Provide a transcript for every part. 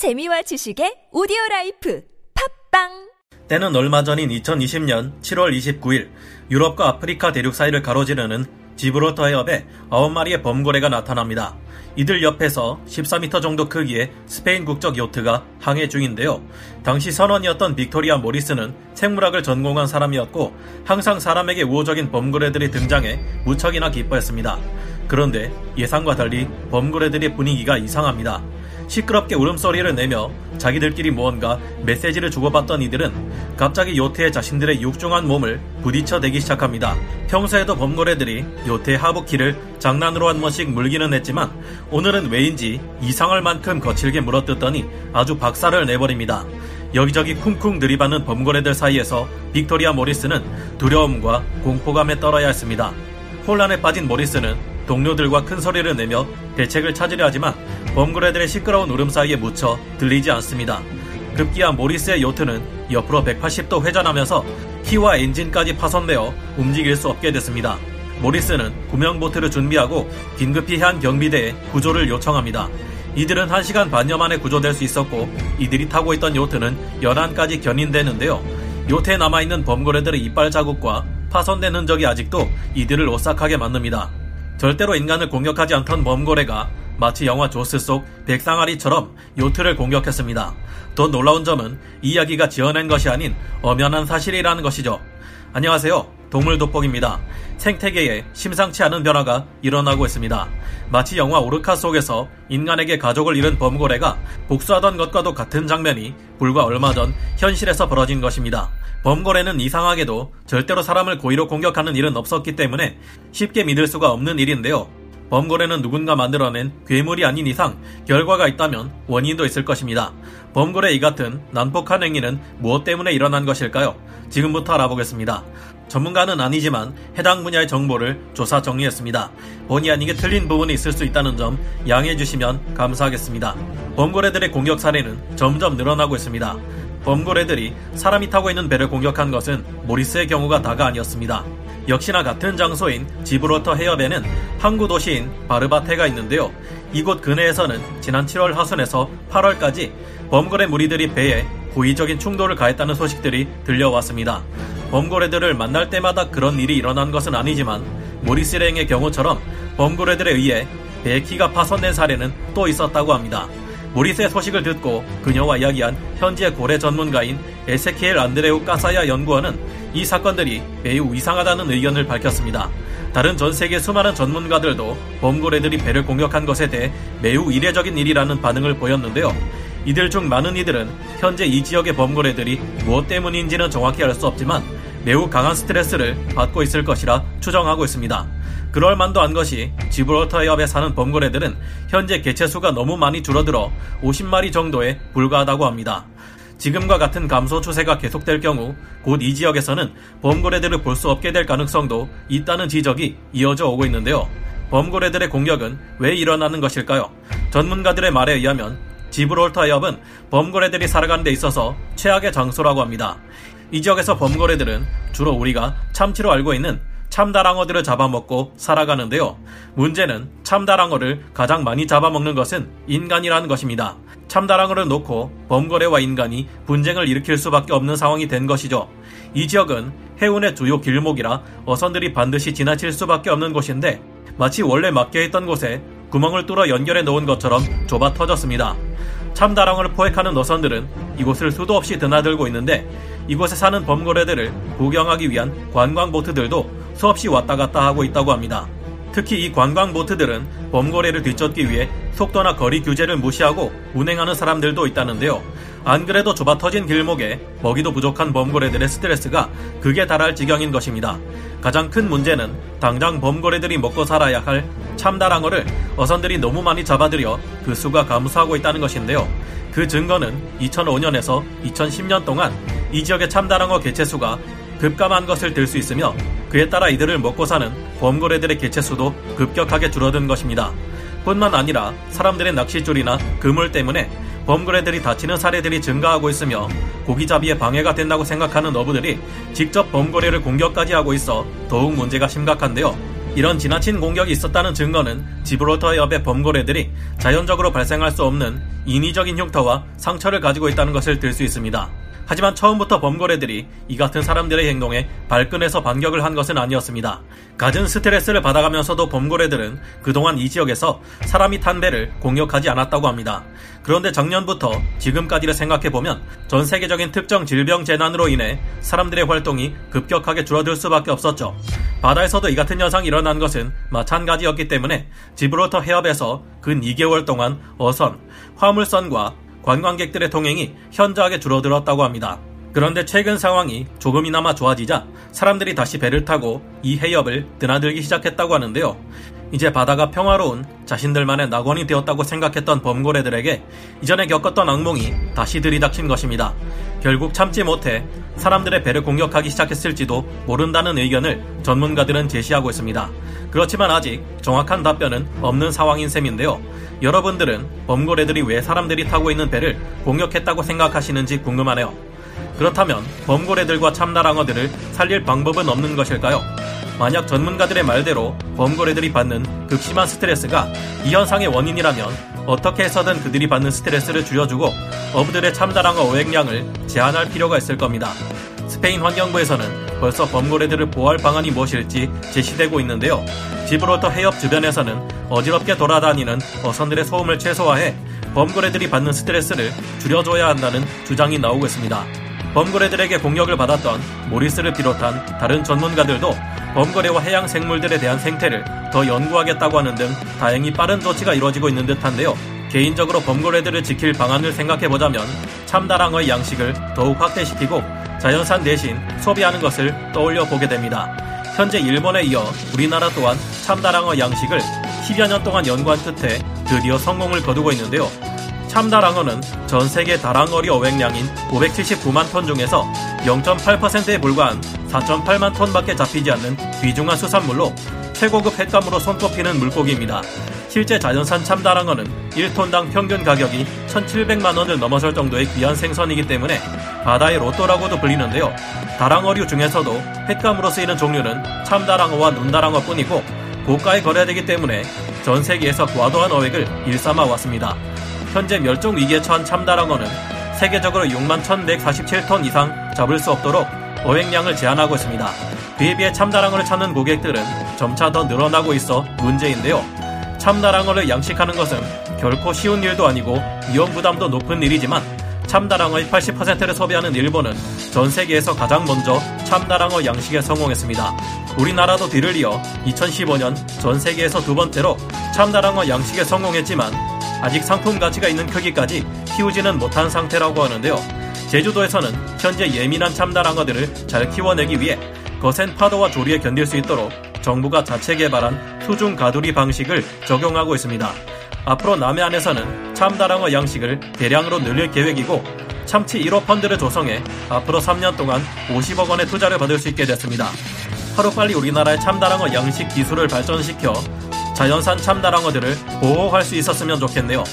재미와 지식의 오디오 라이프 팝빵 때는 얼마 전인 2020년 7월 29일 유럽과 아프리카 대륙 사이를 가로지르는 지브롤터 해협에 9마리의 범고래가 나타납니다. 이들 옆에서 14m 정도 크기의 스페인 국적 요트가 항해 중인데요. 당시 선원이었던 빅토리아 모리스는 생물학을 전공한 사람이었고 항상 사람에게 우호적인 범고래들이 등장해 무척이나 기뻐했습니다. 그런데 예상과 달리 범고래들의 분위기가 이상합니다. 시끄럽게 울음소리를 내며 자기들끼리 무언가 메시지를 주고받던 이들은 갑자기 요트에 자신들의 육중한 몸을 부딪혀 대기 시작합니다. 평소에도 범고래들이 요트의 하부키를 장난으로 한 번씩 물기는 했지만 오늘은 왜인지 이상할 만큼 거칠게 물어뜯더니 아주 박살을 내버립니다. 여기저기 쿵쿵 들이받는 범고래들 사이에서 빅토리아 모리스는 두려움과 공포감에 떨어야 했습니다. 혼란에 빠진 모리스는 동료들과 큰 소리를 내며 대책을 찾으려 하지만 범고래들의 시끄러운 울음 사이에 묻혀 들리지 않습니다. 급기야 모리스의 요트는 옆으로 180도 회전하면서 키와 엔진까지 파손되어 움직일 수 없게 됐습니다. 모리스는 구명보트를 준비하고 긴급히 한 경비대에 구조를 요청합니다. 이들은 1시간 반여 만에 구조될 수 있었고 이들이 타고 있던 요트는 연안까지 견인되는데요. 요트에 남아있는 범고래들의 이빨 자국과 파손된 흔적이 아직도 이들을 오싹하게 만듭니다. 절대로 인간을 공격하지 않던 범고래가 마치 영화 조스 속 백상아리처럼 요트를 공격했습니다. 더 놀라운 점은 이 이야기가 지어낸 것이 아닌 엄연한 사실이라는 것이죠. 안녕하세요. 동물 돋보기입니다. 생태계에 심상치 않은 변화가 일어나고 있습니다. 마치 영화 오르카 속에서 인간에게 가족을 잃은 범고래가 복수하던 것과도 같은 장면이 불과 얼마 전 현실에서 벌어진 것입니다. 범고래는 이상하게도 절대로 사람을 고의로 공격하는 일은 없었기 때문에 쉽게 믿을 수가 없는 일인데요. 범고래는 누군가 만들어낸 괴물이 아닌 이상 결과가 있다면 원인도 있을 것입니다. 범고래 이 같은 난폭한 행위는 무엇 때문에 일어난 것일까요? 지금부터 알아보겠습니다. 전문가는 아니지만 해당 분야의 정보를 조사 정리했습니다. 본의 아니게 틀린 부분이 있을 수 있다는 점 양해해 주시면 감사하겠습니다. 범고래들의 공격 사례는 점점 늘어나고 있습니다. 범고래들이 사람이 타고 있는 배를 공격한 것은 모리스의 경우가 다가 아니었습니다. 역시나 같은 장소인 지브로터 해협에는 항구 도시인 바르바테가 있는데요. 이곳 근해에서는 지난 7월 하순에서 8월까지 범고래 무리들이 배에 고의적인 충돌을 가했다는 소식들이 들려왔습니다. 범고래들을 만날 때마다 그런 일이 일어난 것은 아니지만 모리스 랭의 경우처럼 범고래들에 의해 배의 키가 파손된 사례는 또 있었다고 합니다. 모리스의 소식을 듣고 그녀와 이야기한 현지의 고래 전문가인 에세키엘 안드레우 까사야 연구원은 이 사건들이 매우 이상하다는 의견을 밝혔습니다. 다른 전 세계 수많은 전문가들도 범고래들이 배를 공격한 것에 대해 매우 이례적인 일이라는 반응을 보였는데요. 이들 중 많은 이들은 현재 이 지역의 범고래들이 무엇 때문인지는 정확히 알 수 없지만 매우 강한 스트레스를 받고 있을 것이라 추정하고 있습니다. 그럴 만도 한 것이 지브롤터 해협에 사는 범고래들은 현재 개체수가 너무 많이 줄어들어 50마리 정도에 불과하다고 합니다. 지금과 같은 감소 추세가 계속될 경우 곧 이 지역에서는 범고래들을 볼 수 없게 될 가능성도 있다는 지적이 이어져 오고 있는데요. 범고래들의 공격은 왜 일어나는 것일까요? 전문가들의 말에 의하면 지브롤터 해협은 범고래들이 살아가는 데 있어서 최악의 장소라고 합니다. 이 지역에서 범고래들은 주로 우리가 참치로 알고 있는 참다랑어들을 잡아먹고 살아가는데요. 문제는 참다랑어를 가장 많이 잡아먹는 것은 인간이라는 것입니다. 참다랑어를 놓고 범거래와 인간이 분쟁을 일으킬 수밖에 없는 상황이 된 것이죠. 이 지역은 해운의 주요 길목이라 어선들이 반드시 지나칠 수밖에 없는 곳인데 마치 원래 막혀 있던 곳에 구멍을 뚫어 연결해 놓은 것처럼 좁아 터졌습니다. 참다랑어를 포획하는 어선들은 이곳을 수도 없이 드나들고 있는데 이곳에 사는 범거래들을 구경하기 위한 관광보트들도 수없이 왔다 갔다 하고 있다고 합니다. 특히 이 관광 보트들은 범거래를 뒤쫓기 위해 속도나 거리 규제를 무시하고 운행하는 사람들도 있다는데요. 안 그래도 좁아 터진 길목에 먹이도 부족한 범거래들의 스트레스가 극에 달할 지경인 것입니다. 가장 큰 문제는 당장 범거래들이 먹고 살아야 할 참다랑어를 어선들이 너무 많이 잡아들여 그 수가 감소하고 있다는 것인데요. 그 증거는 2005년에서 2010년 동안 이 지역의 참다랑어 개체수가 급감한 것을 들 수 있으며 그에 따라 이들을 먹고 사는 범거래들의 개체수도 급격하게 줄어든 것입니다. 뿐만 아니라 사람들의 낚싯줄이나 그물 때문에 범거래들이 다치는 사례들이 증가하고 있으며 고기잡이에 방해가 된다고 생각하는 어부들이 직접 범거래를 공격까지 하고 있어 더욱 문제가 심각한데요. 이런 지나친 공격이 있었다는 증거는 지브롤터 해협의 범고래들이 자연적으로 발생할 수 없는 인위적인 흉터와 상처를 가지고 있다는 것을 들 수 있습니다. 하지만 처음부터 범고래들이 이 같은 사람들의 행동에 발끈해서 반격을 한 것은 아니었습니다. 갖은 스트레스를 받아가면서도 범고래들은 그동안 이 지역에서 사람이 탄 배를 공격하지 않았다고 합니다. 그런데 작년부터 지금까지를 생각해보면 전 세계적인 특정 질병 재난으로 인해 사람들의 활동이 급격하게 줄어들 수밖에 없었죠. 바다에서도 이 같은 현상이 일어난 것은 마찬가지였기 때문에 지브롤터 해협에서 근 2개월 동안 어선, 화물선과 관광객들의 통행이 현저하게 줄어들었다고 합니다. 그런데 최근 상황이 조금이나마 좋아지자 사람들이 다시 배를 타고 이 해협을 드나들기 시작했다고 하는데요. 이제 바다가 평화로운 자신들만의 낙원이 되었다고 생각했던 범고래들에게 이전에 겪었던 악몽이 다시 들이닥친 것입니다. 결국 참지 못해 사람들의 배를 공격하기 시작했을지도 모른다는 의견을 전문가들은 제시하고 있습니다. 그렇지만 아직 정확한 답변은 없는 상황인 셈인데요. 여러분들은 범고래들이 왜 사람들이 타고 있는 배를 공격했다고 생각하시는지 궁금하네요. 그렇다면 범고래들과 참나랑어들을 살릴 방법은 없는 것일까요? 만약 전문가들의 말대로 범고래들이 받는 극심한 스트레스가 이 현상의 원인이라면 어떻게 해서든 그들이 받는 스트레스를 줄여주고 어부들의 참다랑어 어획량을 제한할 필요가 있을 겁니다. 스페인 환경부에서는 벌써 범고래들을 보호할 방안이 무엇일지 제시되고 있는데요. 지브롤터 해협 주변에서는 어지럽게 돌아다니는 어선들의 소음을 최소화해 범고래들이 받는 스트레스를 줄여줘야 한다는 주장이 나오고 있습니다. 범고래들에게 공격을 받았던 모리스를 비롯한 다른 전문가들도 범거래와 해양 생물들에 대한 생태를 더 연구하겠다고 하는 등 다행히 빠른 조치가 이루어지고 있는 듯한데요. 개인적으로 범고래들을 지킬 방안을 생각해보자면 참다랑어의 양식을 더욱 확대시키고 자연산 대신 소비하는 것을 떠올려 보게 됩니다. 현재 일본에 이어 우리나라 또한 참다랑어 양식을 10여 년 동안 연구한 끝에 드디어 성공을 거두고 있는데요. 참다랑어는 전 세계 다랑어리 어획량인 579만 톤 중에서 0.8%에 불과한 4.8만 톤밖에 잡히지 않는 귀중한 수산물로 최고급 횟감으로 손꼽히는 물고기입니다. 실제 자연산 참다랑어는 1톤당 평균 가격이 1,700만 원을 넘어설 정도의 귀한 생선이기 때문에 바다의 로또라고도 불리는데요. 다랑어류 중에서도 횟감으로 쓰이는 종류는 참다랑어와 눈다랑어뿐이고 고가에 거래되기 때문에 전 세계에서 과도한 어획을 일삼아 왔습니다. 현재 멸종 위기에 처한 참다랑어는 세계적으로 6만 1,147톤 이상 잡을 수 없도록 어획량을 제한하고 있습니다. 그에 비해 참다랑어를 찾는 고객들은 점차 더 늘어나고 있어 문제인데요. 참다랑어를 양식하는 것은 결코 쉬운 일도 아니고 위험 부담도 높은 일이지만 참다랑어의 80%를 소비하는 일본은 전 세계에서 가장 먼저 참다랑어 양식에 성공했습니다. 우리나라도 뒤를 이어 2015년 전 세계에서 두 번째로 참다랑어 양식에 성공했지만 아직 상품 가치가 있는 크기까지 키우지는 못한 상태라고 하는데요. 제주도에서는 현재 예민한 참다랑어들을 잘 키워내기 위해 거센 파도와 조리에 견딜 수 있도록 정부가 자체 개발한 수중 가두리 방식을 적용하고 있습니다. 앞으로 남해안에서는 참다랑어 양식을 대량으로 늘릴 계획이고 참치 1호 펀드를 조성해 앞으로 3년 동안 50억 원의 투자를 받을 수 있게 됐습니다. 하루빨리 우리나라의 참다랑어 양식 기술을 발전시켜 자연산 참다랑어들을 보호할 수 있었으면 좋겠네요.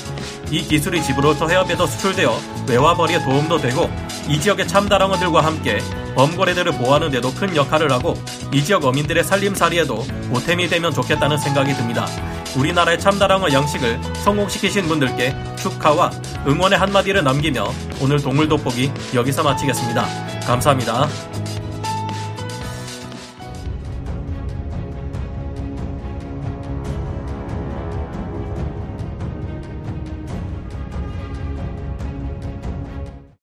이 기술이 지브롤터 해협에도 수출되어 외화벌이에 도움도 되고 이 지역의 참다랑어들과 함께 범고래들을 보호하는 데도 큰 역할을 하고 이 지역 어민들의 살림살이에도 보탬이 되면 좋겠다는 생각이 듭니다. 우리나라의 참다랑어 양식을 성공시키신 분들께 축하와 응원의 한마디를 남기며 오늘 동물 돋보기 여기서 마치겠습니다. 감사합니다.